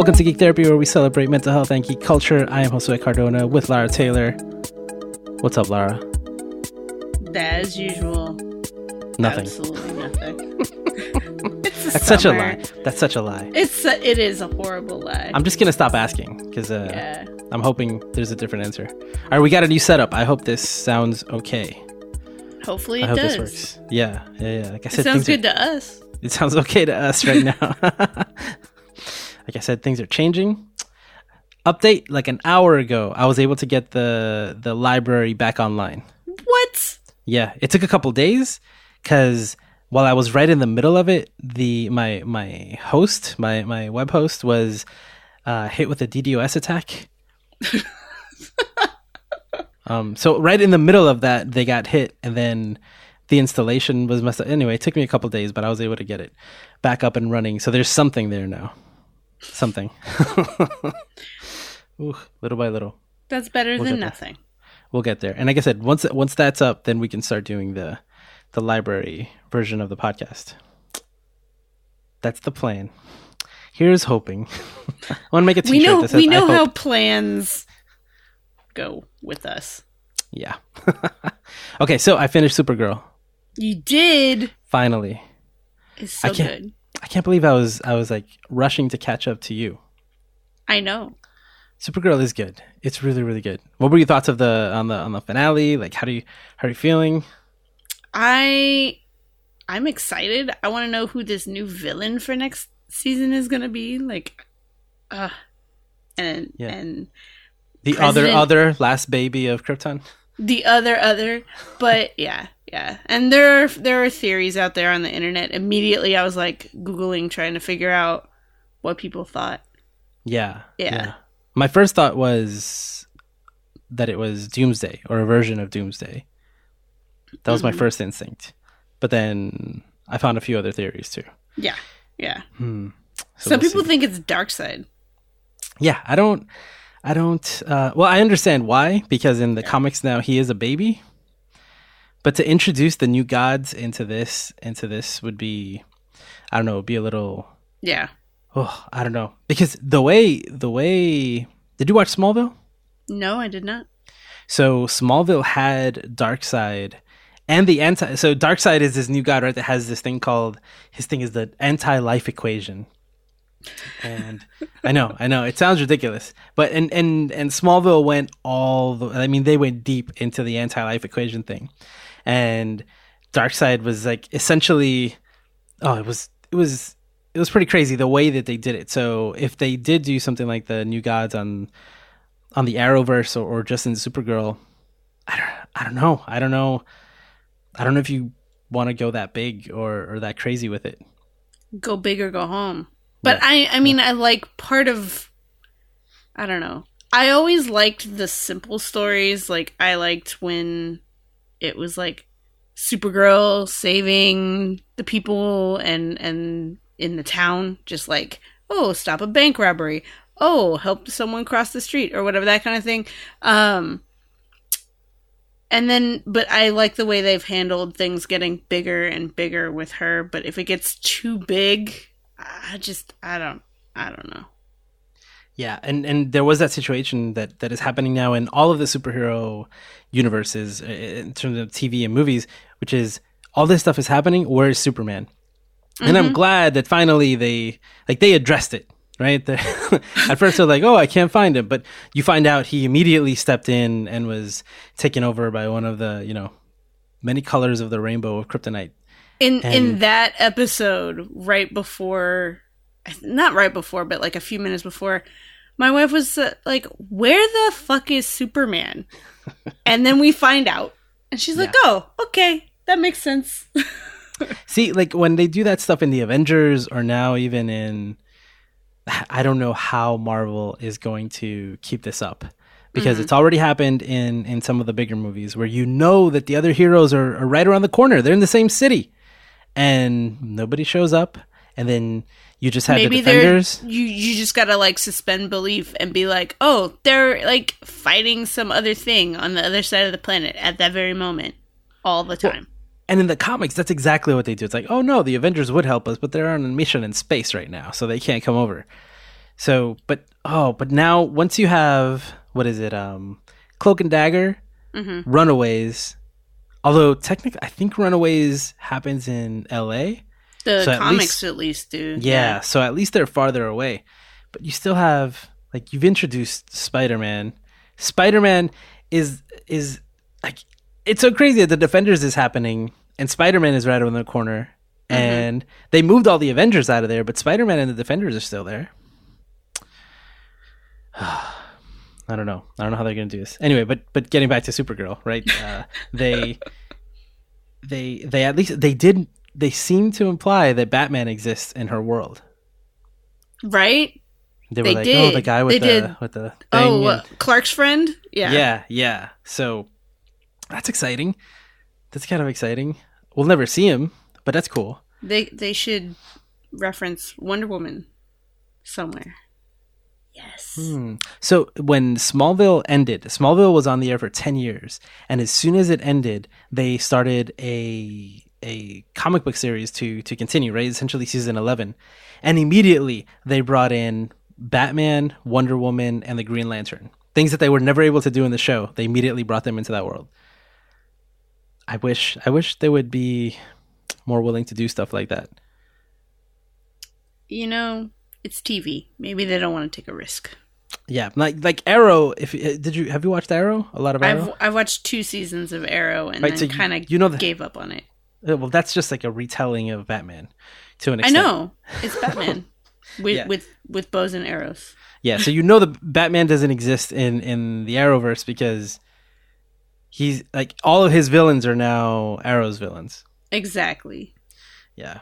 Welcome to Geek Therapy, where we celebrate mental health and geek culture. I am Josue Cardona with Lara Taylor. What's up, Lara? As usual. Nothing. Absolutely nothing. That's such a lie. That's such a lie. It's a, it is a horrible lie. I'm just gonna stop asking because uh, yeah. I'm hoping there's a different answer. All right, we got a new setup. I hope this sounds okay. Hopefully I it hope does. this works. Yeah, yeah, yeah. Like I It said, sounds good are- to us. It sounds okay to us right now. like I said, things are changing. Update like an hour ago, I was able to get the the library back online. What? Yeah, it took a couple days because while I was right in the middle of it, the my my host, my my web host, was uh, hit with a DDoS attack. um, so right in the middle of that, they got hit, and then the installation was messed up. Anyway, it took me a couple days, but I was able to get it back up and running. So there's something there now, something. Ooh, little by little That's better We'll than get there. nothing. we'll get there. And like I said, once once that's up, then we can start doing the the library version of the podcast. That's the plan. Here's hoping. I want to make a t-shirt We know that says, we know I how hope. plans go with us. Yeah. okay, so I finished Supergirl You did. finally. It's so I can't- good. I can't believe I was I was like rushing to catch up to you. I know. Supergirl is good. It's really really good. What were your thoughts of the on the on the finale? Like how do you how are you feeling? I I'm excited. I want to know who this new villain for next season is going to be. Like, uh, and Yeah. and The other other last baby of Krypton? The other other but yeah yeah and there are there are theories out there on the internet immediately i was like googling trying to figure out what people thought Yeah. Yeah. My first thought was that it was Doomsday or a version of Doomsday. That was my Mhm. first instinct. But then I found a few other theories too. yeah yeah Hmm. So some we'll people see. think it's Darkseid Yeah, I don't I don't uh well, I understand why because in the comics now he is a baby. But to introduce the new gods into this into this would be I don't know, would be a little yeah oh, I don't know. Because the way the way Did you watch Smallville? no i did not So Smallville had Darkseid and the anti so Darkseid is this new god, right, that has this thing called his thing is the anti-life equation. And I know, I know, it sounds ridiculous. But and and and Smallville went all the I mean they went deep into the anti-life equation thing. And Darkseid was like essentially oh, it was it was it was pretty crazy the way that they did it. So if they did do something like the new gods on on the Arrowverse or, or just in Supergirl, I don't, I don't know. I don't know. I don't know if you want to go that big or, or that crazy with it. go big or go home but Yeah. i i mean i like part of i don't know. I always liked the simple stories. Like i liked when it was like supergirl saving the people and and in the town. Just like oh stop a bank robbery. Oh help someone cross the street or whatever that kind of thing. Um and then but i like the way they've handled things getting bigger and bigger with her. But if it gets too big i just i don't i don't know Yeah, and and there was that situation that that is happening now in all of the superhero universes uh, in terms of TV and movies, which is all this stuff is happening. Where's Superman? And I'm glad that finally they like they addressed it. Right at first, they're like, "Oh, I can't find him," but you find out he immediately stepped in and was taken over by one of the you know many colors of the rainbow of kryptonite. In in that episode right before not right before but like a few minutes before my wife was uh, like where the fuck is superman and then we find out and she's like oh okay that makes sense See, like when they do that stuff in the Avengers or now even in I don't know how Marvel is going to keep this up. Because Mm-hmm. it's already happened in in some of the bigger movies where you know that the other heroes are, are right around the corner. They're in the same city. And nobody shows up. And then you just have maybe the defenders. you you just gotta like suspend belief and be like oh they're like fighting some other thing on the other side of the planet at that very moment all the time And in the comics, that's exactly what they do. It's like, oh no, the Avengers would help us, but they're on a mission in space right now, so they can't come over. So, but oh, but now once you have what is it? Um, Cloak and Dagger, hmm Runaways. Although technically, I think Runaways happens in L.A. The So at comics least- at least do. Yeah, so at least they're farther away. But you still have like you've introduced Spider-Man. Spider-Man is is like it's so crazy that the Defenders is happening and Spider-Man is right around the corner. Mhm. And they moved all the Avengers out of there, but Spider-Man and the Defenders are still there. I don't know. I don't know how they're going to do this. Anyway, but but getting back to Supergirl, right? Uh, they they they at least they did they seem to imply that Batman exists in her world. Right? They were They like, oh, the guy with They the did. with the thing. Oh, uh, Clark's friend? Yeah. yeah, yeah. So that's exciting. That's kind of exciting. We'll never see him, but that's cool. They they should reference Wonder Woman somewhere. Yes. Hmm. So when Smallville ended, Smallville was on the air for ten years, and as soon as it ended, they started a a comic book series to to continue. Right, essentially season eleven, and immediately they brought in Batman, Wonder Woman, and the Green Lantern. Things that they were never able to do in the show. They immediately brought them into that world. I wish I wish they would be more willing to do stuff like that. You know, it's TV. Maybe they don't want to take a risk. Yeah, like like Arrow. If uh, did you have you watched Arrow? A lot of Arrow. I've I've watched two seasons of Arrow and Right, then you- kind of you know the- gave up on it. Uh, Well, that's just like a retelling of Batman to an extent. I know it's Batman with Yeah. with with bows and arrows. Yeah, so you know the Batman doesn't exist in in the Arrowverse because he's like all of his villains are now Arrow's villains. Exactly. Yeah.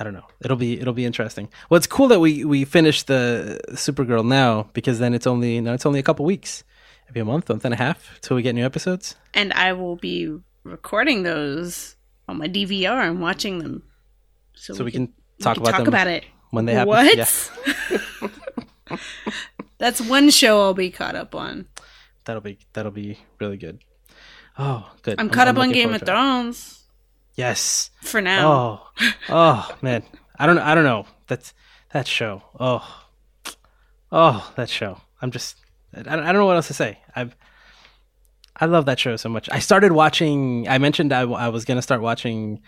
I don't know. It'll be it'll be interesting. Well, it's cool that we we finished the Supergirl now because then it's only now it's only a couple weeks, maybe a month, month and a half till we get new episodes. And I will be recording those on my DVR and watching them, so, So we can, can talk we can about talk them about it. when they happen. What? Yeah, That's one show I'll be caught up on. that'll be that'll be really good. Oh, good. I'm, caught up on Game of. Thrones Yes. for now. Oh, oh man, I don't, I don't know. That's that show. Oh, oh, that show. I'm just, I don't, I don't know what else to say. I've, I love that show so much. I started watching. I mentioned I, I was gonna start watching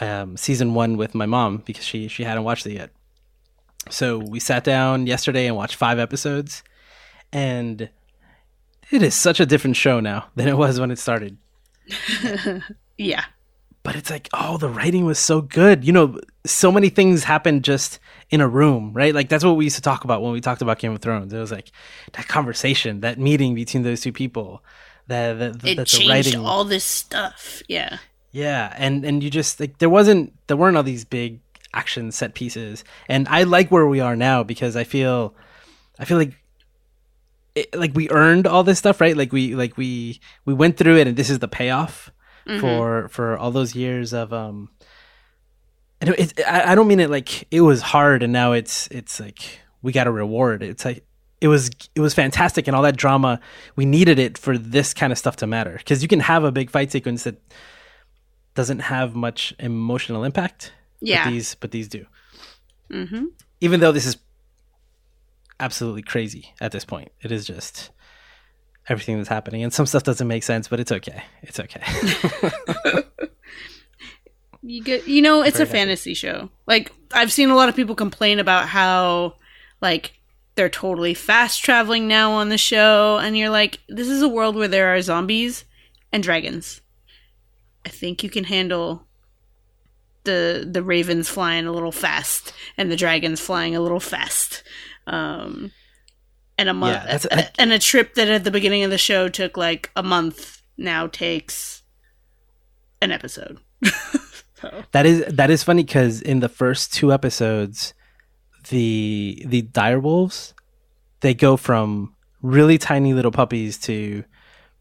um, season one with my mom because she she hadn't watched it yet. So we sat down yesterday and watched five episodes, and it is such a different show now than it was when it started Yeah. But it's like oh the writing was so good. You know so many things happened just in a room right? Like that's what we used to talk about when we talked about game of thrones. It was like that conversation that meeting between those two people that the, the, It that the changed writing all this stuff. Yeah. yeah and and you just like there wasn't there weren't all these big action set pieces. And i like where we are now because i feel i feel like it, like we earned all this stuff right? Like we like we we went through it and this is the payoff Mhm. for for all those years of um and it, it, I, I don't mean it like it was hard and now it's it's like we got a reward it's like it was it was fantastic and all that drama we needed it for this kind of stuff to matter because you can have a big fight sequence that doesn't have much emotional impact Yeah. but these but these do mm-hmm. even though this is absolutely crazy at this point it is just everything that's happening and some stuff doesn't make sense but it's okay it's okay You get, you know, it's Very a happy. fantasy show. Like I've seen a lot of people complain about how, like, they're totally fast traveling now on the show, and you're like, this is a world where there are zombies and dragons. I think you can handle the the ravens flying a little fast and the dragons flying a little fast. Um, and a month, Yeah, I- and a trip that at the beginning of the show took like a month now takes an episode. so. That is that is funny because in the first two episodes, the the direwolves they go from really tiny little puppies to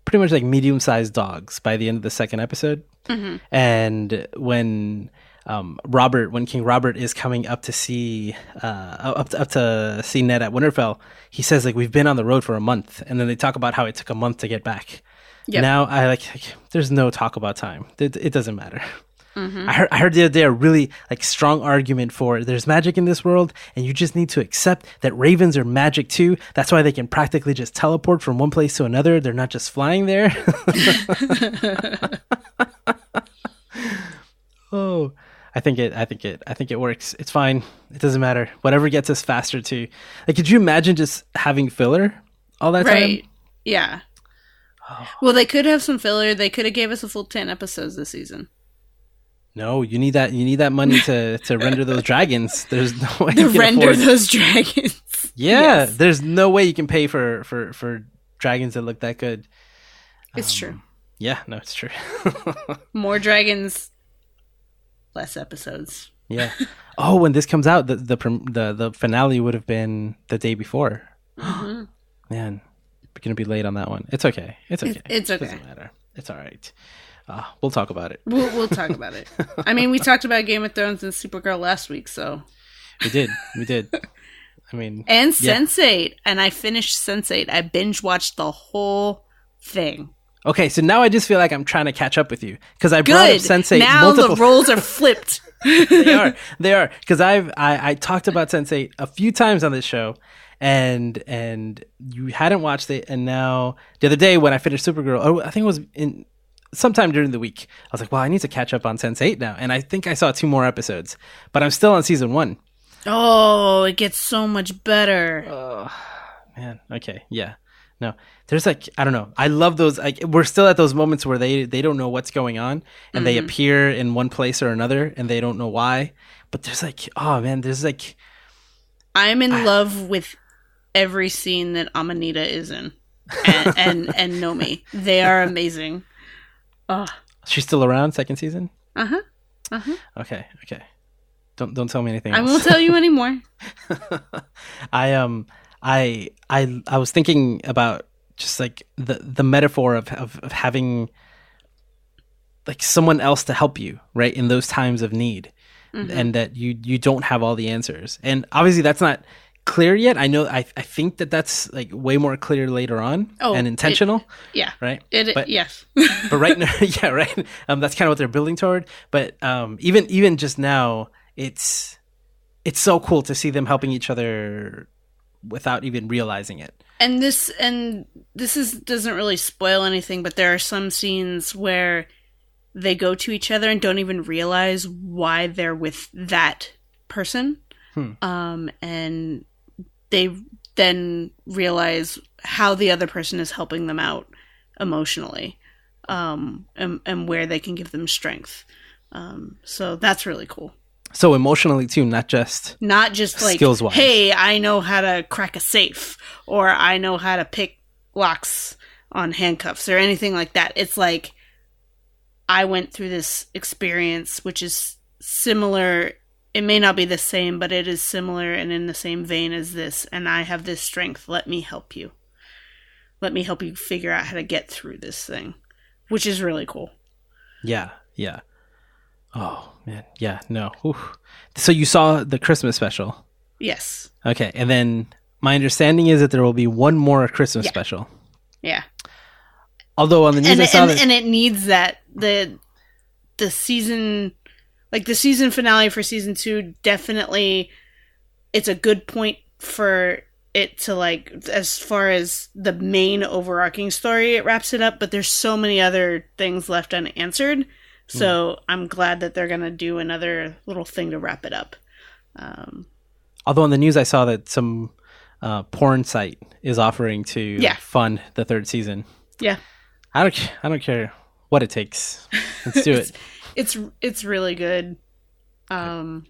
pretty much like medium sized dogs by the end of the second episode. Mhm. And when um, Robert, when King Robert is coming up to see uh, up to, up to see Ned at Winterfell, he says like we've been on the road for a month, and then they talk about how it took a month to get back. Yep. Now I like, like there's no talk about time. It, it doesn't matter. I heard I heard the other day a really like strong argument for there's magic in this world and you just need to accept that ravens are magic too. That's why they can practically just teleport from one place to another. They're not just flying there. oh, I think it I think it I think it works. It's fine. It doesn't matter. Whatever gets us faster to. Like could you imagine just having filler all that Right. time? Yeah. Well, they could have some filler. They could have gave us a full ten episodes this season. No, you need that you need that money to to render those dragons. There's no way To render those dragons. Yeah, Yes. there's no way you can pay for for for dragons that look that good. It's um, true. Yeah, no, it's true. More dragons, less episodes. yeah. Oh, when this comes out, the the the the finale would have been the day before. Mm-hmm. Man, we're gonna be late on that one. It's okay. It's okay. it's okay. Doesn't matter. It's all right. Uh, we'll talk about it. We'll, we'll talk about it. I mean, we talked about Game of Thrones and Supergirl last week, so We did. We did. I mean, and Yeah. Sense8, and I finished Sense8. I binge watched the whole thing. Okay. So now I just feel like I'm trying to catch up with you because I brought up Good. Sense8 now multiple. the roles are flipped. they are. They are. Because I've I, I talked about Sense8 a few times on this show, and and you hadn't watched it, and now the other day when I finished Supergirl, oh, I think it was in sometime during the week, I was like, well, I need to catch up on Sense8 now, and I think I saw two more episodes, but I'm still on season one. Oh, it gets so much better. Oh man, okay, yeah. No, there's like I don't know. I love those. Like we're still at those moments where they they don't know what's going on, and they appear in one place or another, and they don't know why. But there's like, oh man, there's like. I'm in love with every scene that Amanita is in, and and, and Nomi. They are amazing. Oh, She's still around second season? uh huh. Uh huh. Okay, okay. Don't don't tell me anything I won't tell you anymore. I um I I I was thinking about just like the the metaphor of of, of having like someone else to help you, right? In those times of need. And that you you don't have all the answers. And obviously that's not clear yet. I know I I think that that's like way more clear later on Oh, and it- intentional, Yeah. right? It, But- yes. but right now yeah right um that's kind of what they're building toward but um even even just now it's it's so cool to see them helping each other without even realizing it. And this and this is doesn't really spoil anything but there are some scenes where they go to each other and don't even realize why they're with that person. Hmm. um and they then realize how the other person is helping them out emotionally um and, and where they can give them strength. Um so that's really cool so emotionally too not just not just like Skills-wise. hey i know how to crack a safe or i know how to pick locks on handcuffs or anything like that. It's like i went through this experience which is similar. It may not be the same but it is similar and in the same vein as this. And i have this strength. Let me help you. Let me help you figure out how to get through this thing which is really cool. Yeah yeah oh man. Yeah no. Oof. so you saw the christmas special? Yes. Okay and then my understanding is that there will be one more christmas Yeah. special. Yeah. Although on the news and i saw and, that and it needs that. The the season like the season finale for season two definitely it's a good point for it to like as far as the main overarching story it wraps it up but there's so many other things left unanswered so i'm glad that they're gonna do another little thing to wrap it up um although on the news i saw that some uh, porn site is offering to Yeah. fund the third season yeah I don't. I don't care what it takes. Let's do it. it's it's really good um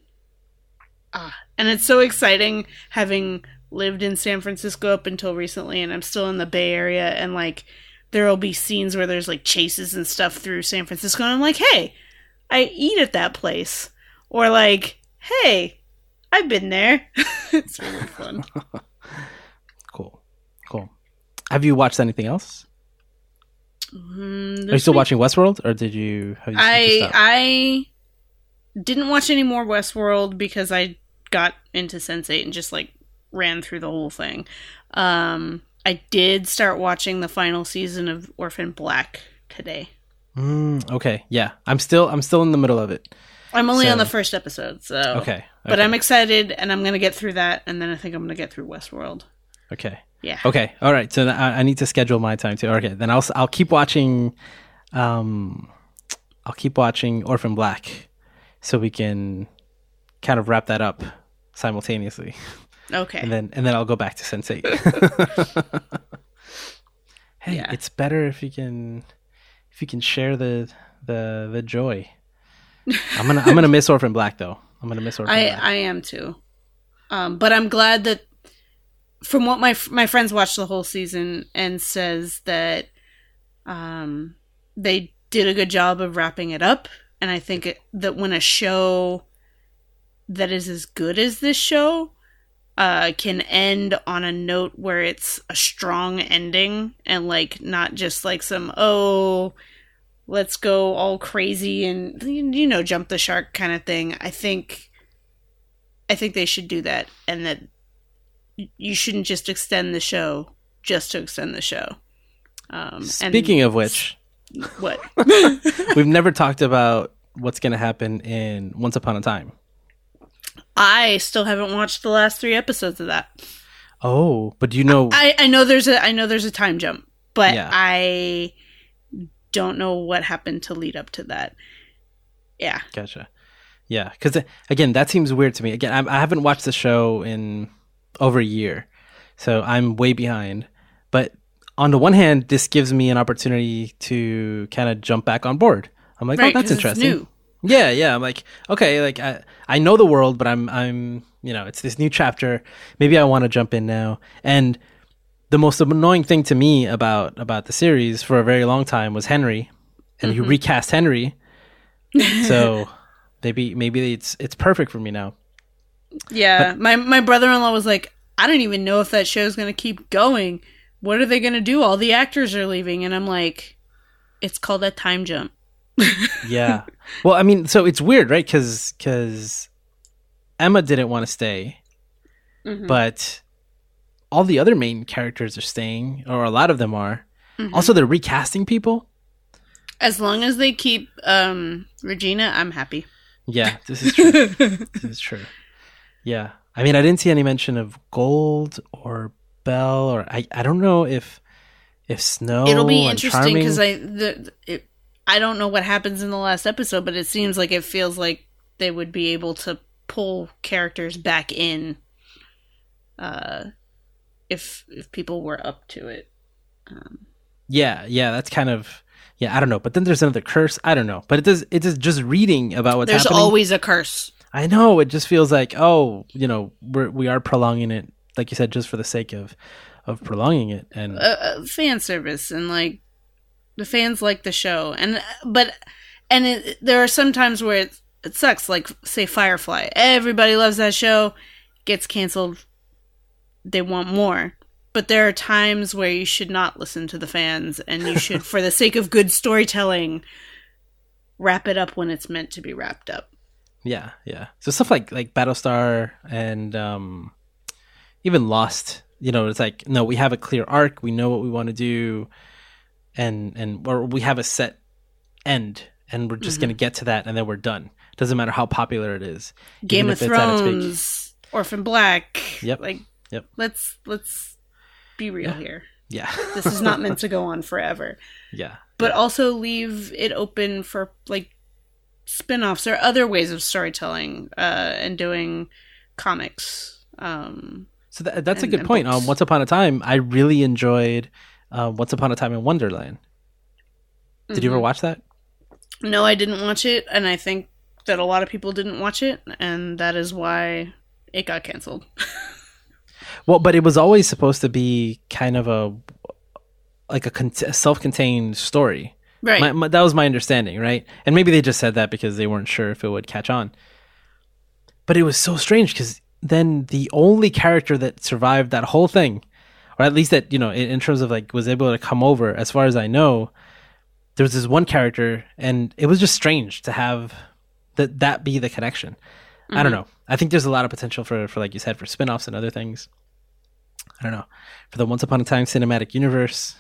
ah, and it's so exciting having lived in san francisco up until recently and i'm still in the bay area and like there'll be scenes where there's like chases and stuff through san francisco and i'm like hey i eat at that place or like hey i've been there it's really fun Cool. Cool. Have you watched anything else? Mm, Are you still week- watching Westworld, or did you? You I? I didn't watch any more Westworld because I got into Sense8 and just like ran through the whole thing. Um I did start watching the final season of Orphan Black today. Mm, okay, yeah, I'm still I'm still in the middle of it. I'm only on the first episode, so Okay, But I'm excited, and I'm gonna get through that, and then I think I'm gonna get through Westworld. okay. Yeah. Okay. All right. So I, I need to schedule my time too. Okay. Then I'll I'll keep watching. Um, I'll keep watching Orphan Black, so we can kind of wrap that up simultaneously, Okay. and then and then I'll go back to Sense8. hey, Yeah. it's better if you can if you can share the the the joy. I'm gonna I'm gonna miss Orphan Black though. I'm gonna miss Orphan I Black. I am too. Um, but I'm glad that from what my my friends watched the whole season and says that um, they did a good job of wrapping it up, and I think it, that when a show that is as good as this show uh, can end on a note where it's a strong ending and like not just like some oh let's go all crazy and you know jump the shark kind of thing. I think i think they should do that and that you shouldn't just extend the show just to extend the show. Um Speaking of which, what? we've never talked about what's gonna happen in Once Upon a Time. I still haven't watched the last three episodes of that Oh, but do you know? i i know there's a i know there's a time jump but Yeah. i don't know what happened to lead up to that yeah Gotcha. Yeah, because uh, again, that seems weird to me. Again, I'm, I haven't watched the show in over a year, so I'm way behind. But on the one hand, this gives me an opportunity to kind of jump back on board. I'm like, oh, right oh, that's interesting. Yeah, yeah. I'm like, okay, like I, I know the world, but I'm, I'm, you know, it's this new chapter. Maybe I want to jump in now. And the most annoying thing to me about about the series for a very long time was Henry, and you mm-hmm. recast Henry. so maybe maybe it's it's perfect for me now. Yeah, my my brother-in-law was like, I don't even know if that show's going to keep going. What are they going to do? All the actors are leaving and I'm like, it's called a time jump. Yeah. well, I mean, so it's weird, right? Because because Emma didn't want to stay, Mhm. but all the other main characters are staying, or a lot of them are. Mhm. Also, they're recasting people. As long as they keep um Regina, I'm happy. Yeah, this is true. this is true. Yeah, I mean, I didn't see any mention of Gold or Belle, or I. I don't know if if Snow. It'll be interesting cuz I the it, I don't know what happens in the last episode, but it seems like it feels like they would be able to pull characters back in uh if if people were up to it. Um, Yeah, yeah, that's kind of yeah. I don't know, but then there's another curse. I don't know, but it does. It is just reading about what's there's happening. always a curse. I know it just feels like oh, you know, we're we are prolonging it, like you said, just for the sake of of prolonging it, and uh, uh, fan service and like the fans like the show and but and it, there are some times where it, it sucks like say firefly everybody loves that show gets canceled they want more but there are times where you should not listen to the fans and you should for the sake of good storytelling wrap it up when it's meant to be wrapped up yeah, yeah. So stuff like like Battlestar and um, even Lost. You know, it's like no, we have a clear arc. We know what we want to do, and and or we have a set end, and we're just Mhm. gonna get to that, and then we're done. Doesn't matter how popular it is. game of if it's at its peak. thrones orphan black Yep. like Yep. let's let's be real Yeah. here Yeah, this is not meant to go on forever yeah, but also leave it open for like spin-offs or other ways of storytelling uh and doing comics um So that, that's a good point. Um, Once Upon a Time, I really enjoyed uh, Once Upon a Time in Wonderland. Did you ever mhm. watch that? no i didn't watch it and i think that a lot of people didn't watch it and that is why it got canceled Well, but it was always supposed to be kind of a like a, con- self-contained story. right My, my, that was my understanding, right? And maybe they just said that because they weren't sure if it would catch on. But it was so strange because then the only character that survived that whole thing, or at least that you know, in, in terms of like was able to come over, as far as I know, there was this one character, and it was just strange to have that that be the connection. I don't Mhm. know. I think there's a lot of potential for for like you said for spin-offs and other things. I don't know. For the Once Upon a Time cinematic universe,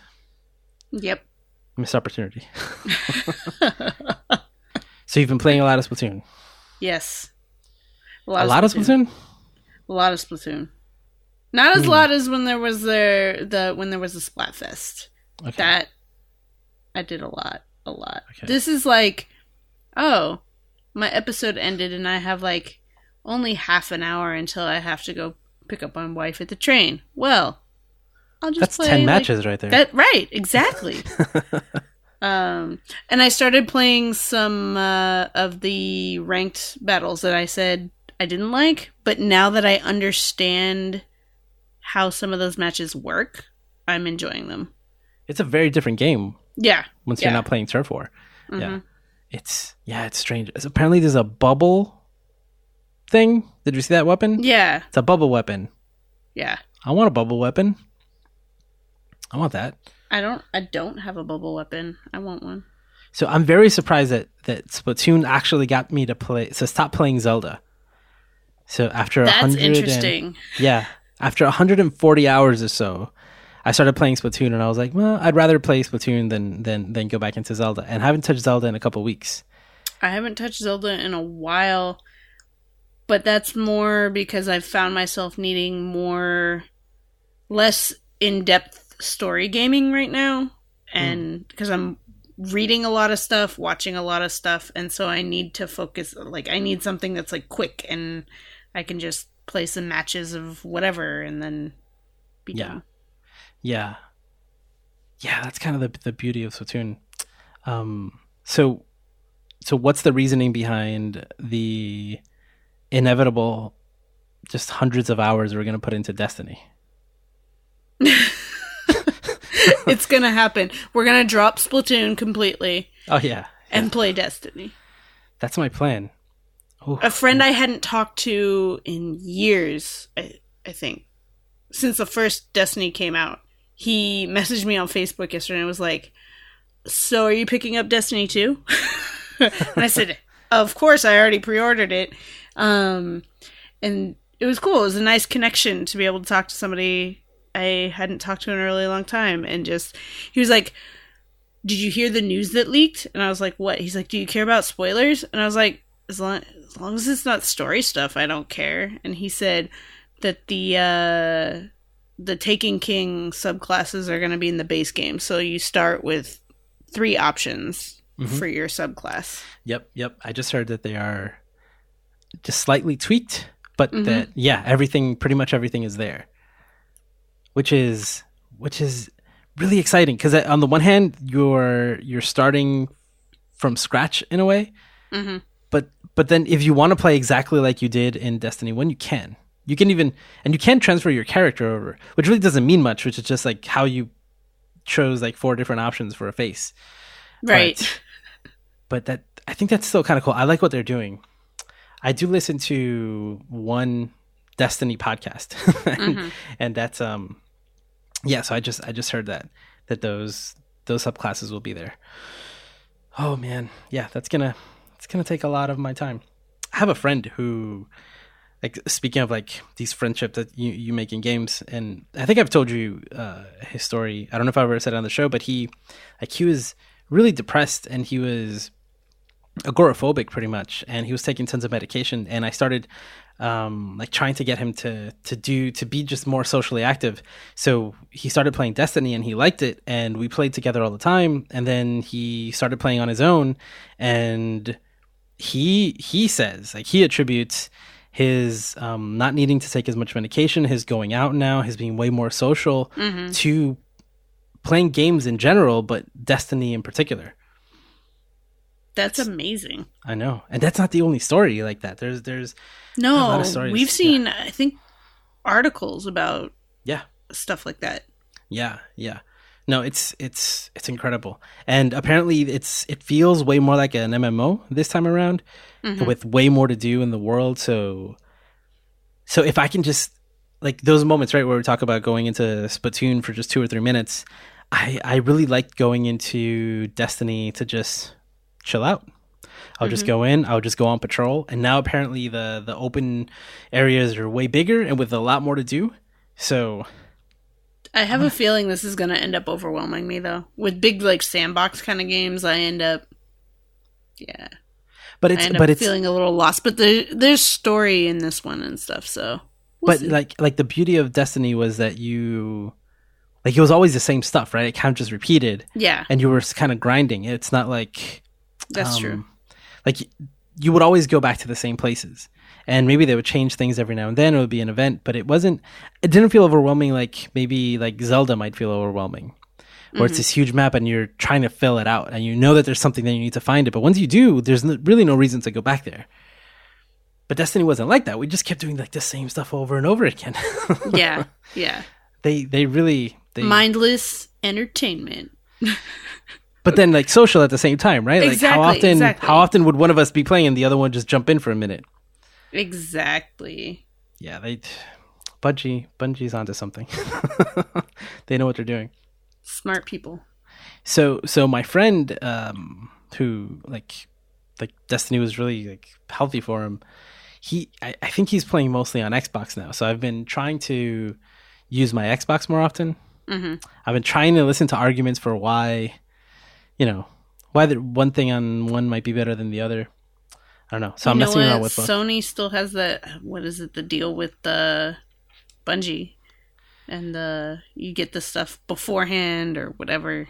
yep Missed opportunity. so you've been playing a lot of Splatoon. Yes. A lot of Splatoon. A lot of Splatoon. Not as Hmm. lot as when there was the the when there was the Splatfest. Okay. That I did a lot, a lot. Okay. This is like, oh, my episode ended and I have like only half an hour until I have to go pick up my wife at the train. Well, I'll just That's play, ten like, matches right there. That right, exactly. um, and I started playing some uh, of the ranked battles that I said I didn't like, but now that I understand how some of those matches work, I'm enjoying them. it's a very different game Yeah. once you're not playing turf war. Yeah. Mhm. It's yeah, it's strange. It's, apparently, there's a bubble thing. Did you see that weapon? Yeah. It's a bubble weapon. Yeah. I want a bubble weapon. I want that. I don't. I don't have a bubble weapon. I want one. So I'm very surprised that that Splatoon actually got me to play. So stop playing Zelda. So after a That's hundred, and- interesting. yeah, after 140 hours or so, I started playing Splatoon, and I was like, well, I'd rather play Splatoon than than than go back into Zelda. And I haven't touched Zelda in a couple weeks. I haven't touched Zelda in a while, but that's more because I've found myself needing more, less in depth story gaming right now. Hmm. And because I'm reading a lot of stuff, watching a lot of stuff, and so I need to focus. Like, I need something that's like quick and I can just play some matches of whatever and then be Yeah. done. Yeah, yeah, that's kind of the the beauty of Splatoon. Um, so, so what's the reasoning behind the inevitable, just hundreds of hours we're going to put into Destiny? it's gonna happen. We're gonna drop Splatoon completely Oh yeah, and play Destiny. that's my plan. Ooh, a friend I hadn't talked to in years, I, I think, since the first Destiny came out. He messaged me on Facebook yesterday and was like, So are you picking up Destiny 2? and I said, Of course, I already pre ordered it. Um, and it was cool. It was a nice connection to be able to talk to somebody I hadn't talked to in a really long time. And just, he was like, Did you hear the news that leaked? And I was like, What? He's like, Do you care about spoilers? And I was like, As long as, long as it's not story stuff, I don't care. And he said that the, uh, the Taken King subclasses are going to be in the base game. So you start with three options Mhm. for your subclass. Yep, yep. I just heard that they are just slightly tweaked, but Mhm. that yeah, everything pretty much everything is there. Which is which is really exciting because on the one hand you're you're starting from scratch in a way, Mm-hmm. But but then if you want to play exactly like you did in Destiny 1, you can. You can even and you can transfer your character over, which really doesn't mean much, which is just like how you chose like four different options for a face Right. but, but that I think that's still kind of cool. I like what they're doing. I do listen to one Destiny podcast, and, Mhm. and that's um, yeah. So I just I just heard that that those those subclasses will be there. Oh man, yeah, that's gonna it's gonna take a lot of my time. I have a friend who, like, speaking of like these friendships that you you make in games, and I think I've told you uh, his story. I don't know if I ever said it on the show, but he, like, he was really depressed and he was agoraphobic pretty much, and he was taking tons of medication. And I started um, like trying to get him to to do to be just more socially active. So he started playing Destiny and he liked it, and we played together all the time. And then he started playing on his own, and he he says like he attributes his um, not needing to take as much medication, his going out now, his being way more social Mhm. to playing games in general, but Destiny in particular. That's amazing. I know, and that's not the only story like that. There's there's a lot No, of stories, we've yeah. seen, I think, articles about yeah stuff like that. Yeah, yeah. No, it's it's it's incredible. And apparently it's it feels way more like an MMO this time around Mhm. with way more to do in the world. So so if I can just like those moments right where we talk about going into Splatoon for just 2 or 3 minutes, I I really liked going into Destiny to just chill out. I'll just go in, I'll just go on patrol, and now apparently the the open areas are way bigger and with a lot more to do. So I have a feeling this is going to end up overwhelming me though. With big like sandbox kind of games, I end up yeah. But it's but it's feeling a little lost, but there, there's story in this one and stuff, so we'll but see. like like the beauty of Destiny was that you like it was always the same stuff, right? It kind of just repeated, yeah, and you were kind of grinding. It's not like that's um, true. Like you would always go back to the same places, and maybe they would change things every now and then. It would be an event, but it wasn't. It didn't feel overwhelming like maybe like Zelda might feel overwhelming, where it's mm-hmm. this huge map and you're trying to fill it out, and you know that there's something that you need to find it. But once you do, there's really no reason to go back there. But Destiny wasn't like that. We just kept doing like the same stuff over and over again. Yeah, yeah. they they really they Mindless entertainment. but then like social at the same time, right? Like Exactly, how often exactly. how often would one of us be playing and the other one just jump in for a minute? Exactly. Yeah, they Bungie Bungie's onto something. they know what they're doing. Smart people. So so my friend um who like like Destiny was really like healthy for him. He I, I think he's playing mostly on Xbox now. So I've been trying to use my Xbox more often. hmm I've been trying to listen to arguments for why, you know, why the one thing on one might be better than the other. I don't know. So I'm you know messing around with both. Sony still has that. What is it? The deal with the Bungie, and uh, you get the stuff beforehand or whatever.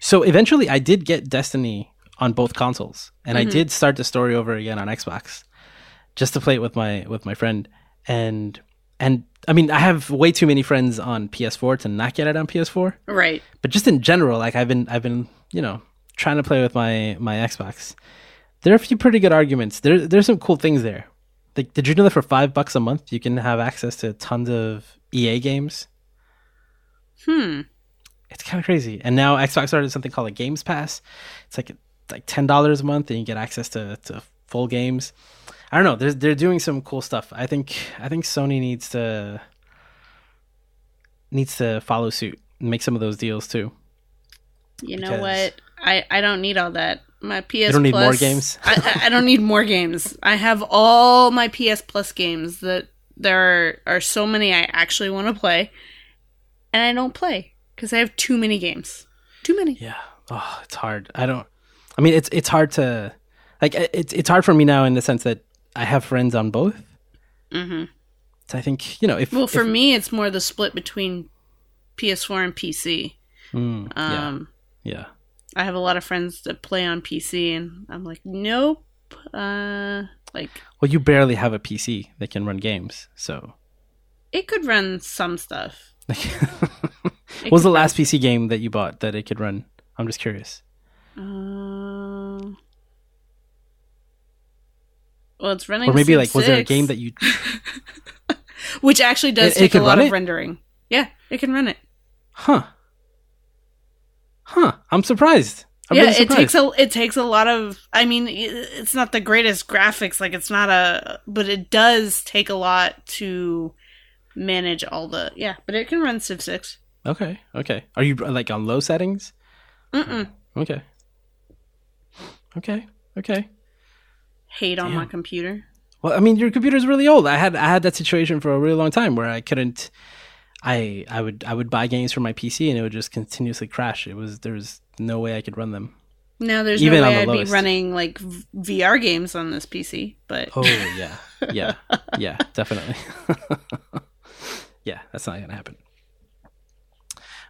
So eventually, I did get Destiny on both consoles, and Mm-hmm. I did start the story over again on Xbox, just to play it with my with my friend. And and I mean, I have way too many friends on PS4 to not get it on PS4. Right. But just in general, like I've been I've been you know trying to play with my my Xbox. There are a few pretty good arguments. There there's some cool things there. Like, did you know that for five bucks a month you can have access to tons of EA games? Hmm. it's kind of crazy. And now Xbox started something called a Games Pass. It's like like ten dollars a month, and you get access to, to full games. I don't know. They're they're doing some cool stuff. I think I think Sony needs to needs to follow suit and make some of those deals too. You know what? I I don't need all that. My PS. You don't need more games? I, I I don't need more games. I have all my PS Plus games that there are, are so many I actually want to play, and I don't play because I have too many games. Too many. Yeah. Oh, it's hard. I don't. I mean, it's it's hard to like. It's it's hard for me now in the sense that I have friends on both. hmm So I think you know if Well, for if- me, it's more the split between PS4 and PC. Mm, yeah Um, yeah. I have a lot of friends that play on PC, and I'm like, nope. Uh, like Well, you barely have a PC that can run games, so. it could run some stuff. What was the last PC game that you bought that it could run? I'm just curious. Uh, well, it's running. Or maybe like, was there a game that you? which actually does It- it take a lot of it? rendering? Yeah, it can run it. Huh. Huh. I'm surprised. I'm yeah, really it takes a it takes a lot of. I mean, it's not the greatest graphics. Like it's not a, but it does take a lot to manage all the. Yeah, but it can run Civ Six. Okay. Okay. Are you like on low settings? Mm-mm. Okay. Okay. Okay. Hate on my computer. Well, I mean, your computer's really old. I had I had that situation for a really long time where I couldn't. I I would I would buy games for my PC and it would just continuously crash. It was there was no way I could run them. Now there's Even no way the I'd lowest. be running like v- VR games on this PC, but Oh yeah, yeah, yeah, definitely. yeah, that's not gonna happen.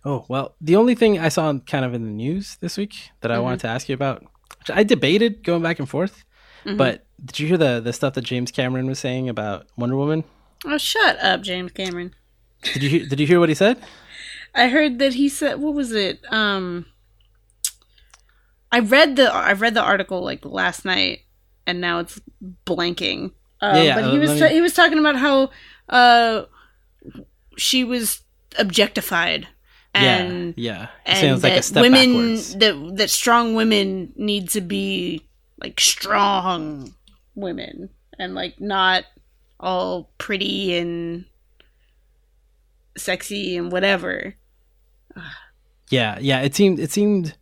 Oh well, the only thing I saw kind of in the news this week that I Mm-hmm. wanted to ask you about, which I debated going back and forth, Mm-hmm. but did you hear the the stuff that James Cameron was saying about Wonder Woman? oh, shut up, James Cameron. Did you hear, did you hear what he said? I heard that he said what was it? Um I read the I read the article like last night and now it's blanking. Um, Yeah, yeah, but uh, he was me- he was talking about how uh she was objectified and yeah, yeah. It and sounds like a step women backwards. that that strong women need to be like strong women and like not all pretty and sexy and whatever. Yeah, yeah. It seemed it seemed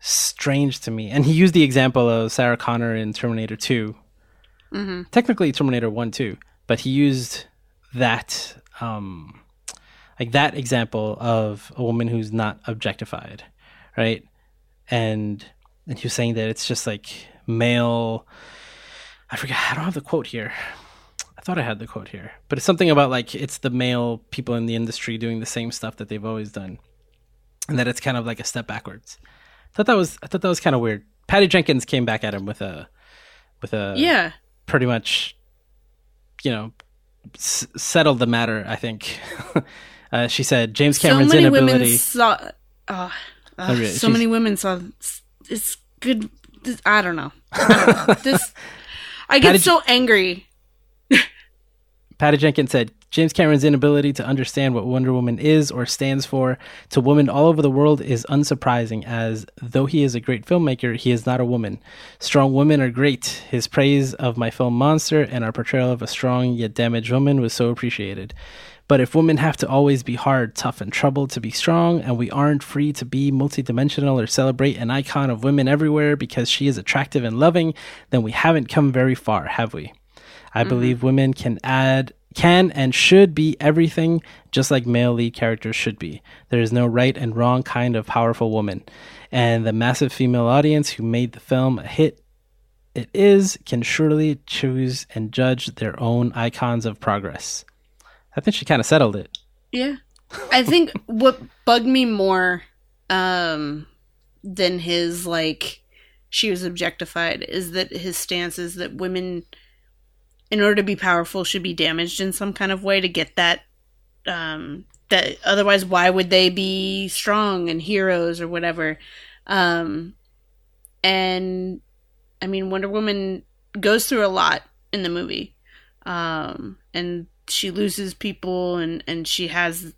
strange to me, and he used the example of Sarah Connor in Terminator 2 Mhm. technically Terminator One too, but he used that um like that example of a woman who's not objectified, right? And and he was saying that it's just like male. I forget. I don't have the quote here. I thought I had the quote here, but it's something about like it's the male people in the industry doing the same stuff that they've always done, and that it's kind of like a step backwards. I thought that was I thought that was kind of weird. Patty Jenkins came back at him with a with a Yeah. pretty much, you know, s- settled the matter. I think. uh, she said James Cameron's so many inability. women saw. Uh, uh, Oh, so many women saw. It's good. this- I don't know. I don't know. this. I get so angry. Patty Jenkins said James Cameron's inability to understand what Wonder Woman is or stands for to women all over the world is unsurprising, as though he is a great filmmaker, he is not a woman. Strong women are great. His praise of my film Monster and our portrayal of a strong yet damaged woman was so appreciated. But if women have to always be hard, tough, and troubled to be strong, and we aren't free to be multidimensional or celebrate an icon of women everywhere because she is attractive and loving, then we haven't come very far, have we? I believe women can add can and should be everything just like male lead characters should be. There is no right and wrong kind of powerful woman. And the massive female audience who made the film a hit it is can surely choose and judge their own icons of progress. I think she kind of settled it. Yeah. I think what bugged me more um than his like she was objectified is that his stance is that women in order to be powerful should be damaged in some kind of way to get that um that otherwise why would they be strong and heroes or whatever? Um and i mean wonder woman goes through a lot in the movie. Um and she loses people and and she has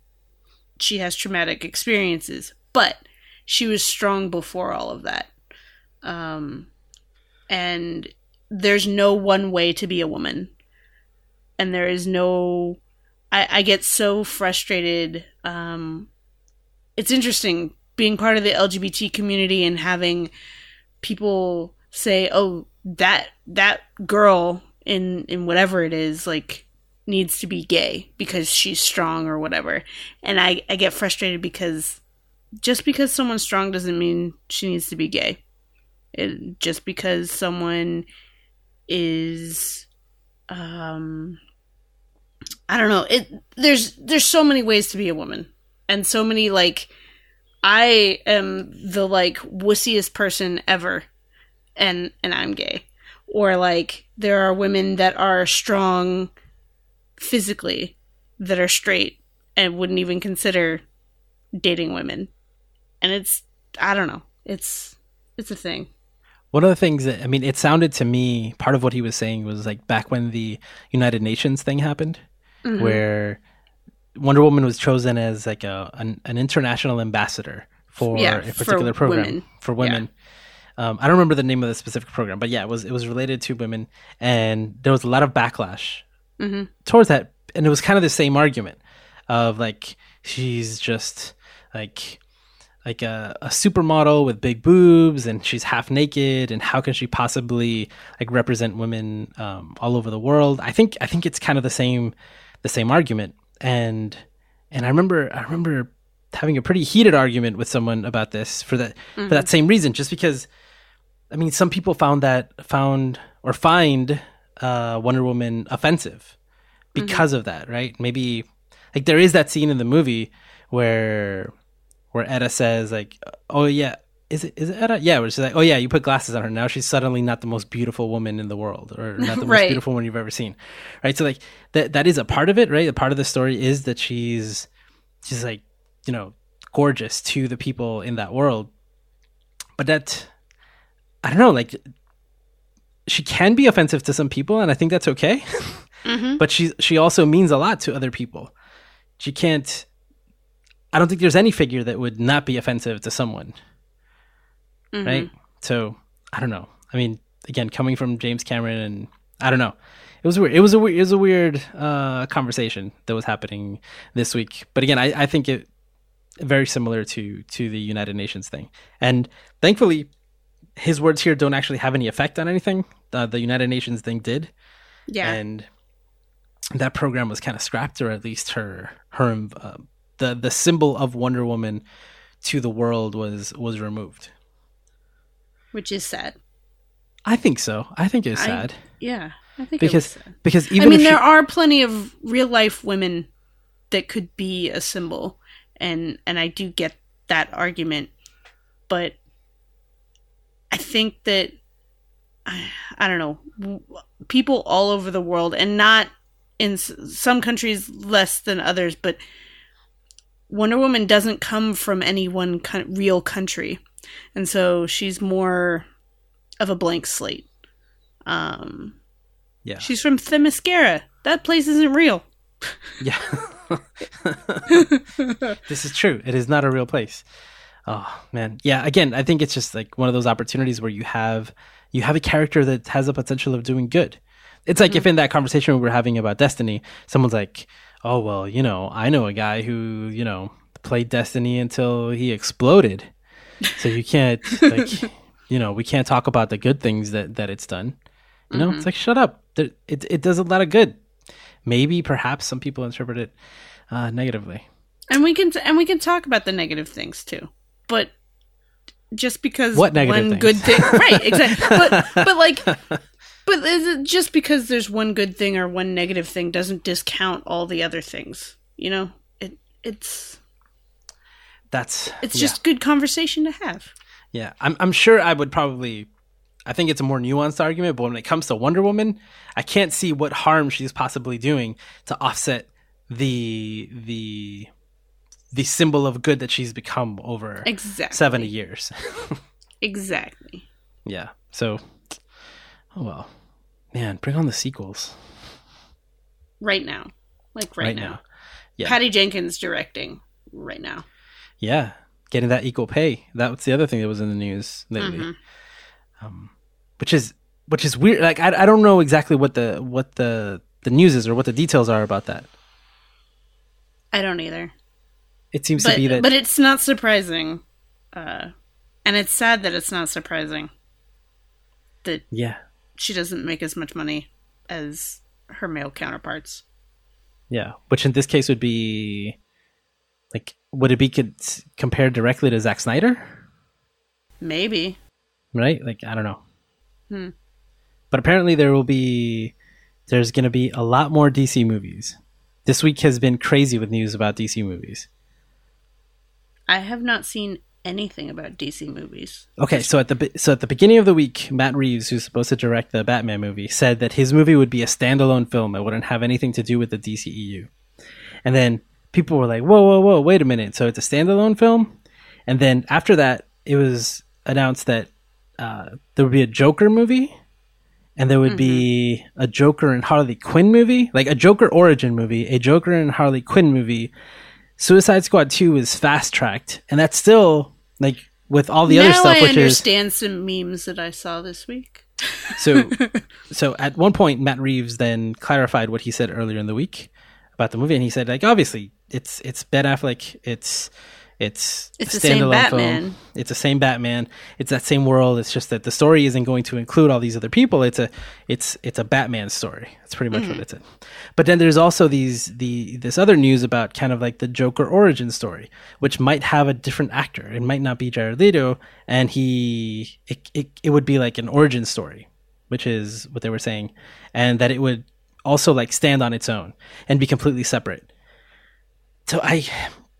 she has traumatic experiences but she was strong before all of that. Um and there's no one way to be a woman. And there is no i i get so frustrated um it's interesting being part of the lgbt community and having people say oh that that girl in in whatever it is like needs to be gay because she's strong or whatever. And i i get frustrated because just because someone's strong doesn't mean she needs to be gay. It, just because someone is um i don't know. It there's there's so many ways to be a woman and so many like i am the like wussiest person ever and and i'm gay. Or like there are women that are strong physically that are straight and wouldn't even consider dating women. And it's i don't know. It's it's a thing One of the things that I mean, it sounded to me part of what he was saying was like back when the United Nations thing happened, Mhm. where Wonder Woman was chosen as like a an, an international ambassador for Yeah, a for particular program women. for women. Um, I don't remember the name of the specific program, but yeah, it was it was related to women, and there was a lot of backlash Mhm. towards that, and it was kind of the same argument of like she's just like like a, a supermodel with big boobs and she's half naked and how can she possibly like represent women um, all over the world? I think i think it's kind of the same the same argument. And and i remember i remember having a pretty heated argument with someone about this for that for that same reason just because i mean some people found that found or find uh, wonder woman offensive because of that right? Maybe like there is that scene in the movie where where Etta says like, "Oh yeah, is it is it Etta? Yeah, where she's like, "Oh yeah, you put glasses on her. Now she's suddenly not the most beautiful woman in the world, or not the most beautiful woman you've ever seen." Right. So like that that is a part of it, right? A part of the story is that she's she's like you know gorgeous to the people in that world, but that I don't know, like she can be offensive to some people, and I think that's okay. Mhm. But she she also means a lot to other people. She can't. I don't think there's any figure that would not be offensive to someone, Mhm. right? So I don't know. I mean, again, coming from James Cameron, and I don't know. It was weird. It was a we- it was a weird uh, conversation that was happening this week. But again, I, I think it very similar to to the United Nations thing. And thankfully, his words here don't actually have any effect on anything. Uh, the United Nations thing did, yeah and that program was kind of scrapped, or at least her her um, the the symbol of Wonder Woman to the world was was removed. which is sad. I think so. I think it's I- sad Yeah, I think because it was sad. because even I mean, there are plenty of real life women that could be a symbol, and and I do get that argument, but I think that I, I don't know people all over the world, and not in some countries less than others, but Wonder Woman doesn't come from any one real country, and so she's more of a blank slate. Um, yeah She's from Themyscira. That place isn't real. yeah. this is true. It is not a real place. Oh man, yeah. Again, I think it's just like one of those opportunities where you have you have a character that has the potential of doing good. It's like if in that conversation we were having about Destiny, someone's like, "Oh well, you know, I know a guy who you know played Destiny until he exploded, so you can't like, you know, we can't talk about the good things that that it's done." You know, it's like shut up. It it does a lot of good. Maybe perhaps some people interpret it uh, negatively. And we can and we can talk about the negative things too. But just because What negative one things? good thing, right? Exactly. But but like, but is it just because there's one good thing or one negative thing doesn't discount all the other things. You know, it it's That's it's yeah. just good conversation to have. Yeah, I'm I'm sure I would probably I think it's a more nuanced argument, but when it comes to Wonder Woman, I can't see what harm she's possibly doing to offset the the the symbol of good that she's become over Exactly. 70 years. Exactly. yeah. So oh well. Man, bring on the sequels Right now, like right, right, now. now. Yeah. Patty Jenkins directing right now. Yeah. Getting that equal pay. That was the other thing that was in the news lately. Mhm. Um which is which is weird. Like I I don't know exactly what the what the the news is or what the details are about that. I don't either. It seems but, to be that but it's not surprising uh, and it's sad that it's not surprising that yeah. She doesn't make as much money as her male counterparts Yeah, which in this case would be like, would it be compared directly to Zack Snyder? maybe Right? Like, I don't know. Hmm. But apparently, there will be, there's going to be a lot more DC movies. This week has been crazy with news about DC movies. i have not seen anything about dc movies Okay, so at the so at the beginning of the week, Matt Reeves, who's supposed to direct the Batman movie, said that his movie would be a standalone film. It wouldn't have anything to do with the DCEU. And then people were like, "Whoa, whoa, whoa! Wait a minute! So it's a standalone film?" And then after that, it was announced that uh, there would be a Joker movie, and there would be a Joker and Harley Quinn movie, like a Joker origin movie, a Joker and Harley Quinn movie. Suicide Squad Two is fast tracked, and that's still like with all the now other stuff, i which is understand some memes that i saw this week. So so at one point matt reeves then clarified what he said earlier in the week about the movie and he said like obviously it's it's ben affleck it's it's It's a the same standalone Batman. film. it's the same batman it's that same world it's just that the story isn't going to include all these other people it's a it's it's a batman story that's pretty much Mm-hmm. what it's in but then there's also these the this other news about kind of like the joker origin story which might have a different actor it might not be jared leto and he it, it, it would be like an origin story which is what they were saying, and that it would also like stand on its own and be completely separate. So I,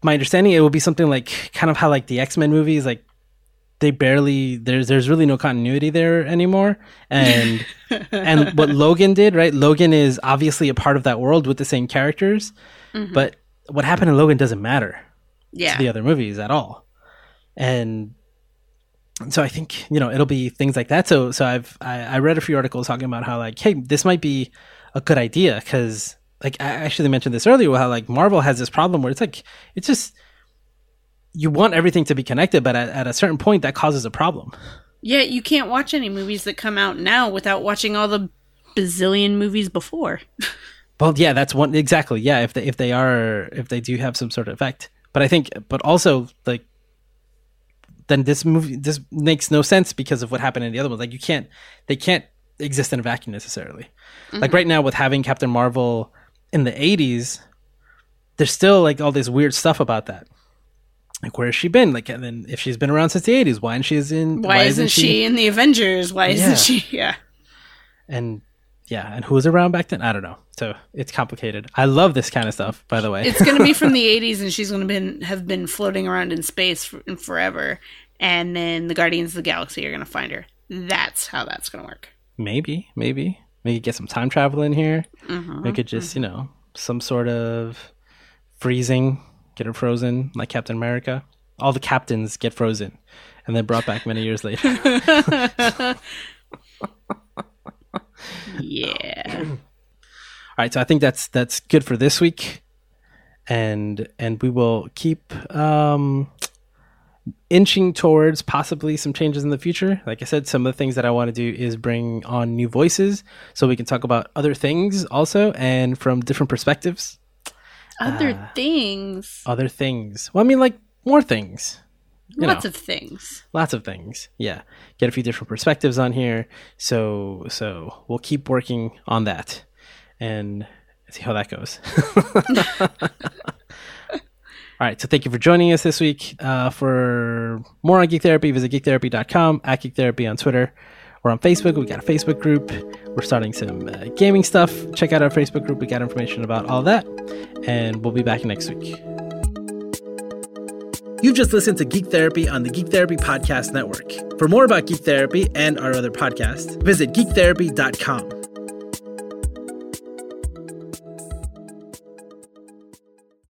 my understanding, it will be something like kind of how like the X Men movies, like they barely there's there's really no continuity there anymore, and and what Logan did, right? Logan is obviously a part of that world with the same characters, mm-hmm. but what happened in Logan doesn't matter yeah to the other movies at all. And so I think you know it'll be things like that. So so I've I, I read a few articles talking about how like hey this might be a good idea because like I actually mentioned this earlier how like Marvel has this problem where it's like it's just you want everything to be connected, but at, at a certain point that causes a problem. yeah you can't watch any movies that come out now without watching all the bazillion movies before Well, yeah, that's one exactly. Yeah, if they if they are if they do have some sort of effect, but I think, but also like, then this movie this makes no sense because of what happened in the other ones. Like, you can't they can't exist in a vacuum necessarily. Like mm-hmm. right now with having Captain Marvel in the '80s, there's still like all this weird stuff about that. Like where has she been? Like and then if she's been around since the 80s, why isn't she in Why, isn't she, in the Avengers? Why isn't Yeah. she? Yeah. and yeah, and who was around back then? I don't know. So it's complicated. I love this kind of stuff, by the way. It's going to be from the 80s and she's going to been have been floating around in space for, forever and then the Guardians of the Galaxy are going to find her. That's how that's going to work. maybe, maybe, maybe get some time travel in here. Mhm. Make it just you know some sort of freezing, get her frozen like Captain America. All the captains get frozen, and then brought back many years later. Yeah. All right, so I think that's that's good for this week, and and we will keep um, inching towards possibly some changes in the future. Like I said, some of the things that I want to do is bring on new voices, so we can talk about other things also, and from different perspectives. Other Uh, things. Other things. Well, I mean, like more things. Lots know. of things. lots of things yeah get a few different perspectives on here so so we'll keep working on that and see how that goes all right so thank you for joining us this week uh, for more on geek therapy. Visit geektherapy.com at geek therapy on twitter. We're on facebook. We got a facebook group. We're starting some uh, gaming stuff. Check out our facebook group. We got information about all that. And we'll be back next week. You've just listened to Geek Therapy on the Geek Therapy Podcast Network. For more about Geek Therapy and our other podcasts, visit geektherapy.com.